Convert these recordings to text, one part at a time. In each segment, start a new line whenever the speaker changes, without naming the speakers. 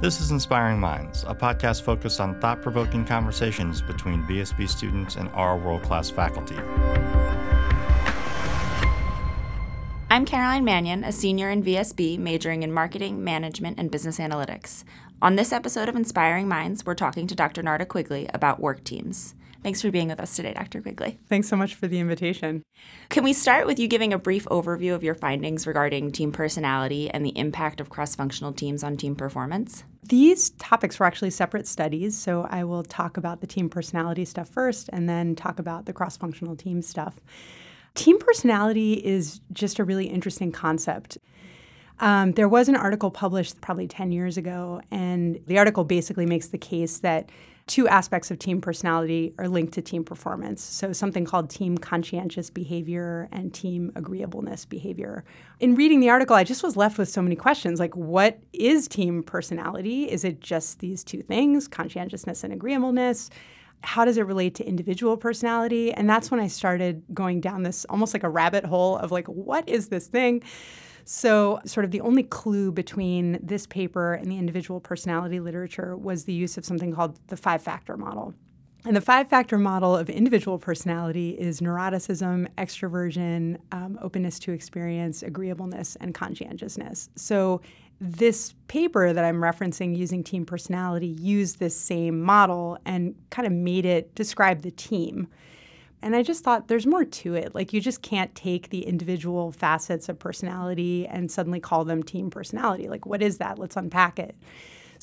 This is Inspiring Minds, a podcast focused on thought provoking conversations between VSB students and our world class faculty.
I'm Caroline Mannion, a senior in VSB majoring in marketing, management, and business analytics. On this episode of Inspiring Minds, we're talking to Dr. Narda Quigley about work teams. Thanks for being with us today, Dr. Quigley.
Thanks so much for the invitation.
Can we start with you giving a brief overview of your findings regarding team personality and the impact of cross functional teams on team performance?
These topics were actually separate studies, so I will talk about the team personality stuff first and then talk about the cross functional team stuff. Team personality is just a really interesting concept. Um, there was an article published probably 10 years ago, and the article basically makes the case that two aspects of team personality are linked to team performance. So, something called team conscientious behavior and team agreeableness behavior. In reading the article, I just was left with so many questions like, what is team personality? Is it just these two things, conscientiousness and agreeableness? How does it relate to individual personality? And that's when I started going down this almost like a rabbit hole of like, what is this thing? So, sort of the only clue between this paper and the individual personality literature was the use of something called the five factor model. And the five factor model of individual personality is neuroticism, extroversion, um, openness to experience, agreeableness, and conscientiousness. So, this paper that I'm referencing using team personality used this same model and kind of made it describe the team. And I just thought there's more to it. Like, you just can't take the individual facets of personality and suddenly call them team personality. Like, what is that? Let's unpack it.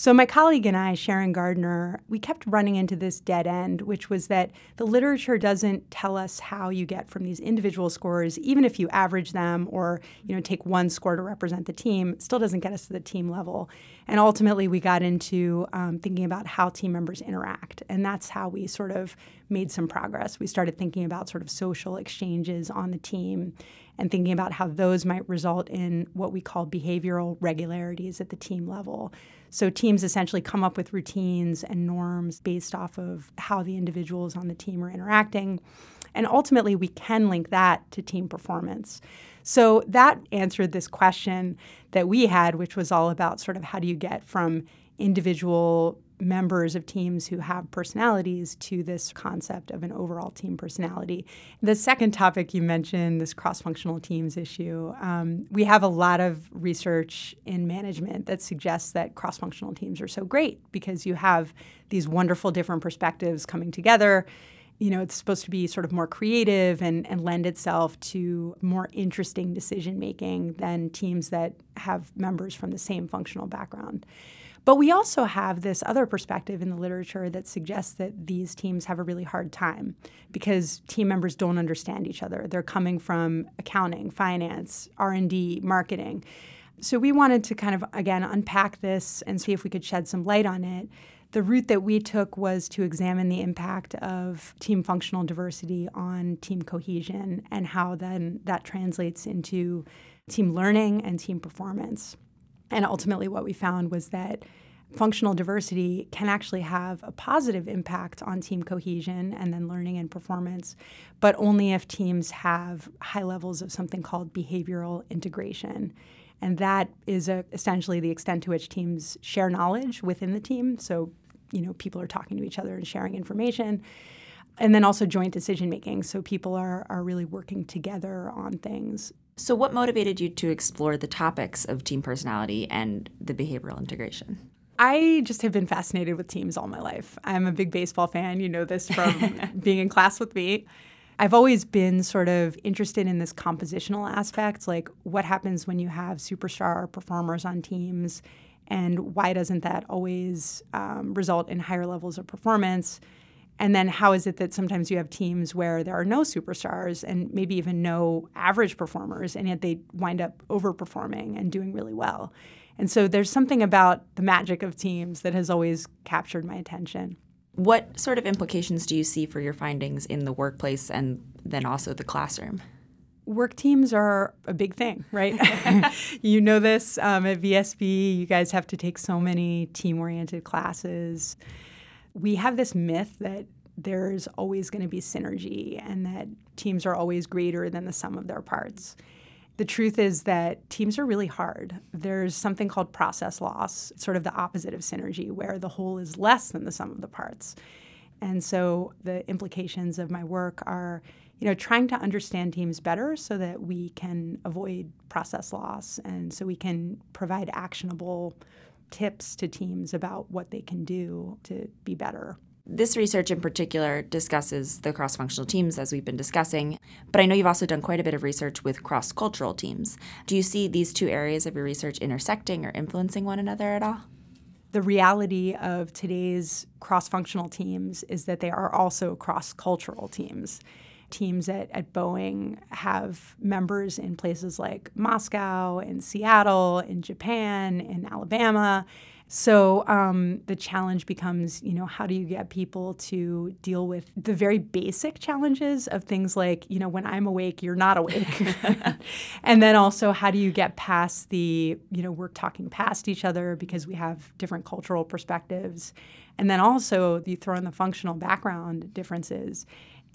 So, my colleague and I, Sharon Gardner, we kept running into this dead end, which was that the literature doesn't tell us how you get from these individual scores, even if you average them or you know take one score to represent the team, still doesn't get us to the team level. And ultimately, we got into um, thinking about how team members interact, and that's how we sort of made some progress. We started thinking about sort of social exchanges on the team and thinking about how those might result in what we call behavioral regularities at the team level. So teams essentially come up with routines and norms based off of how the individuals on the team are interacting. And ultimately, we can link that to team performance. So that answered this question that we had, which was all about sort of how do you get from individual members of teams who have personalities to this concept of an overall team personality. The second topic you mentioned, this cross functional teams issue, um, we have a lot of research in management that suggests that cross functional teams are so great because you have these wonderful different perspectives coming together. You know, it's supposed to be sort of more creative and, and lend itself to more interesting decision making than teams that have members from the same functional background. But we also have this other perspective in the literature that suggests that these teams have a really hard time because team members don't understand each other. They're coming from accounting, finance, R&D, marketing. So we wanted to kind of again unpack this and see if we could shed some light on it. The route that we took was to examine the impact of team functional diversity on team cohesion and how then that translates into team learning and team performance. And ultimately, what we found was that functional diversity can actually have a positive impact on team cohesion and then learning and performance, but only if teams have high levels of something called behavioral integration. And that is a, essentially the extent to which teams share knowledge within the team. So, you know, people are talking to each other and sharing information. And then also joint decision making. So people are, are really working together on things.
So, what motivated you to explore the topics of team personality and the behavioral integration?
I just have been fascinated with teams all my life. I'm a big baseball fan. You know this from being in class with me. I've always been sort of interested in this compositional aspect, like what happens when you have superstar performers on teams, and why doesn't that always um, result in higher levels of performance? And then how is it that sometimes you have teams where there are no superstars and maybe even no average performers, and yet they wind up overperforming and doing really well? And so there's something about the magic of teams that has always captured my attention.
What sort of implications do you see for your findings in the workplace and then also the classroom?
Work teams are a big thing, right? you know this um, at VSB. You guys have to take so many team oriented classes we have this myth that there's always going to be synergy and that teams are always greater than the sum of their parts. The truth is that teams are really hard. There's something called process loss, sort of the opposite of synergy, where the whole is less than the sum of the parts. And so the implications of my work are, you know, trying to understand teams better so that we can avoid process loss and so we can provide actionable tips to teams about what they can do to be better.
This research in particular discusses the cross functional teams, as we've been discussing, but I know you've also done quite a bit of research with cross cultural teams. Do you see these two areas of your research intersecting or influencing one another at all?
The reality of today's cross functional teams is that they are also cross cultural teams. Teams at, at Boeing have members in places like Moscow, in Seattle, in Japan, in Alabama. So um, the challenge becomes, you know, how do you get people to deal with the very basic challenges of things like, you know, when I'm awake, you're not awake. and then also, how do you get past the, you know, we're talking past each other because we have different cultural perspectives. And then also, you throw in the functional background differences,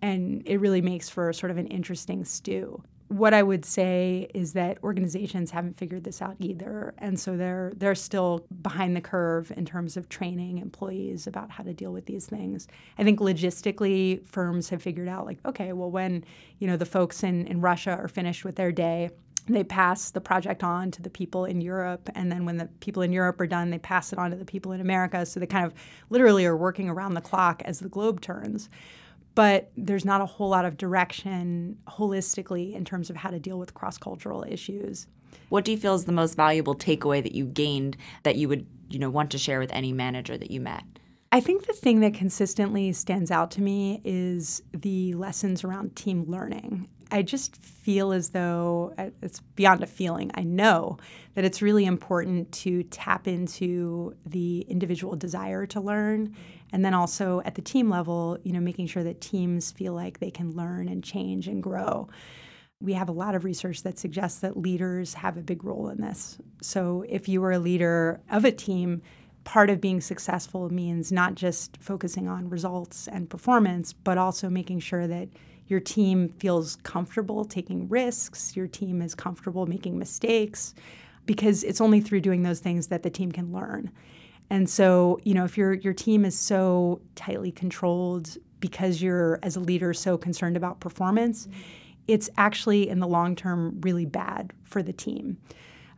and it really makes for sort of an interesting stew what I would say is that organizations haven't figured this out either, and so they're they're still behind the curve in terms of training employees about how to deal with these things. I think logistically, firms have figured out like, okay, well, when you know the folks in in Russia are finished with their day, they pass the project on to the people in Europe, and then when the people in Europe are done, they pass it on to the people in America. So they kind of literally are working around the clock as the globe turns but there's not a whole lot of direction holistically in terms of how to deal with cross cultural issues.
What do you feel is the most valuable takeaway that you gained that you would, you know, want to share with any manager that you met?
I think the thing that consistently stands out to me is the lessons around team learning. I just feel as though uh, it's beyond a feeling. I know that it's really important to tap into the individual desire to learn and then also at the team level, you know, making sure that teams feel like they can learn and change and grow. We have a lot of research that suggests that leaders have a big role in this. So if you are a leader of a team, part of being successful means not just focusing on results and performance, but also making sure that your team feels comfortable taking risks, your team is comfortable making mistakes, because it's only through doing those things that the team can learn. And so, you know, if your your team is so tightly controlled because you're as a leader so concerned about performance, it's actually in the long term really bad for the team.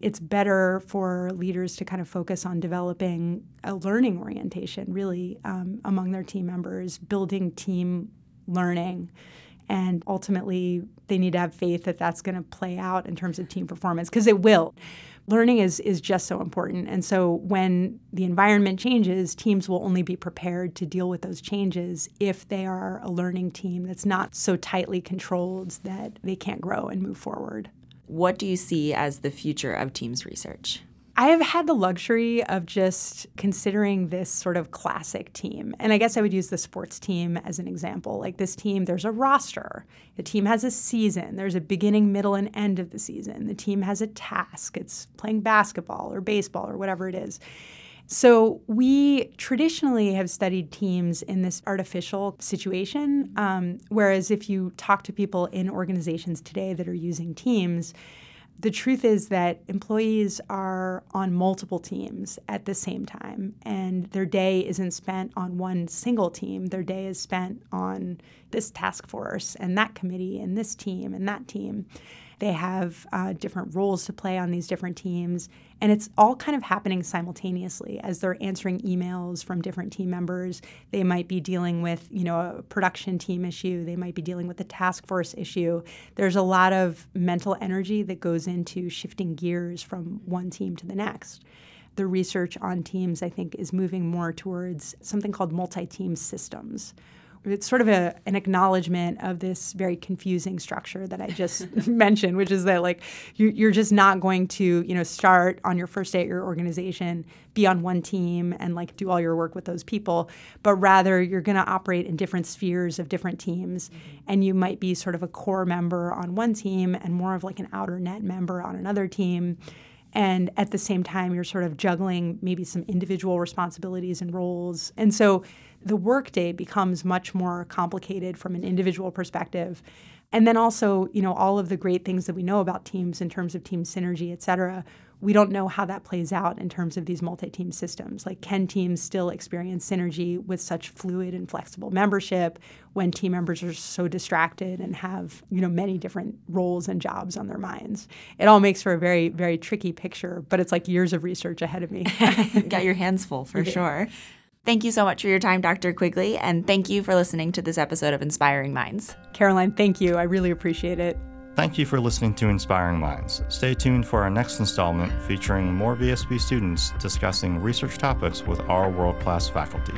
It's better for leaders to kind of focus on developing a learning orientation, really, um, among their team members, building team learning. And ultimately, they need to have faith that that's going to play out in terms of team performance, because it will learning is is just so important. And so when the environment changes, teams will only be prepared to deal with those changes if they are a learning team that's not so tightly controlled that they can't grow and move forward.
What do you see as the future of teams research?
I have had the luxury of just considering this sort of classic team. And I guess I would use the sports team as an example. Like this team, there's a roster. The team has a season. There's a beginning, middle, and end of the season. The team has a task. It's playing basketball or baseball or whatever it is. So, we traditionally have studied teams in this artificial situation. Um, whereas, if you talk to people in organizations today that are using teams, the truth is that employees are on multiple teams at the same time, and their day isn't spent on one single team. Their day is spent on this task force and that committee and this team and that team. They have uh, different roles to play on these different teams. And it's all kind of happening simultaneously as they're answering emails from different team members. They might be dealing with, you know, a production team issue. They might be dealing with a task force issue. There's a lot of mental energy that goes into shifting gears from one team to the next the research on teams, I think, is moving more towards something called multi team systems, it's sort of a, an acknowledgement of this very confusing structure that I just mentioned, which is that like you, you're just not going to you know start on your first day at your organization, be on one team, and like do all your work with those people, but rather you're going to operate in different spheres of different teams, mm-hmm. and you might be sort of a core member on one team and more of like an outer net member on another team. And at the same time, you're sort of juggling maybe some individual responsibilities and roles. And so the workday becomes much more complicated from an individual perspective. And then also, you know, all of the great things that we know about teams in terms of team synergy, et cetera, we don't know how that plays out in terms of these multi-team systems. Like, can teams still experience synergy with such fluid and flexible membership when team members are so distracted and have, you know, many different roles and jobs on their minds? It all makes for a very, very tricky picture, but it's like years of research ahead of me.
Got your hands full for yeah. sure. Thank you so much for your time, Dr. Quigley, and thank you for listening to this episode of Inspiring Minds.
Caroline, thank you. I really appreciate it.
Thank you for listening to Inspiring Minds. Stay tuned for our next installment featuring more VSB students discussing research topics with our world class faculty.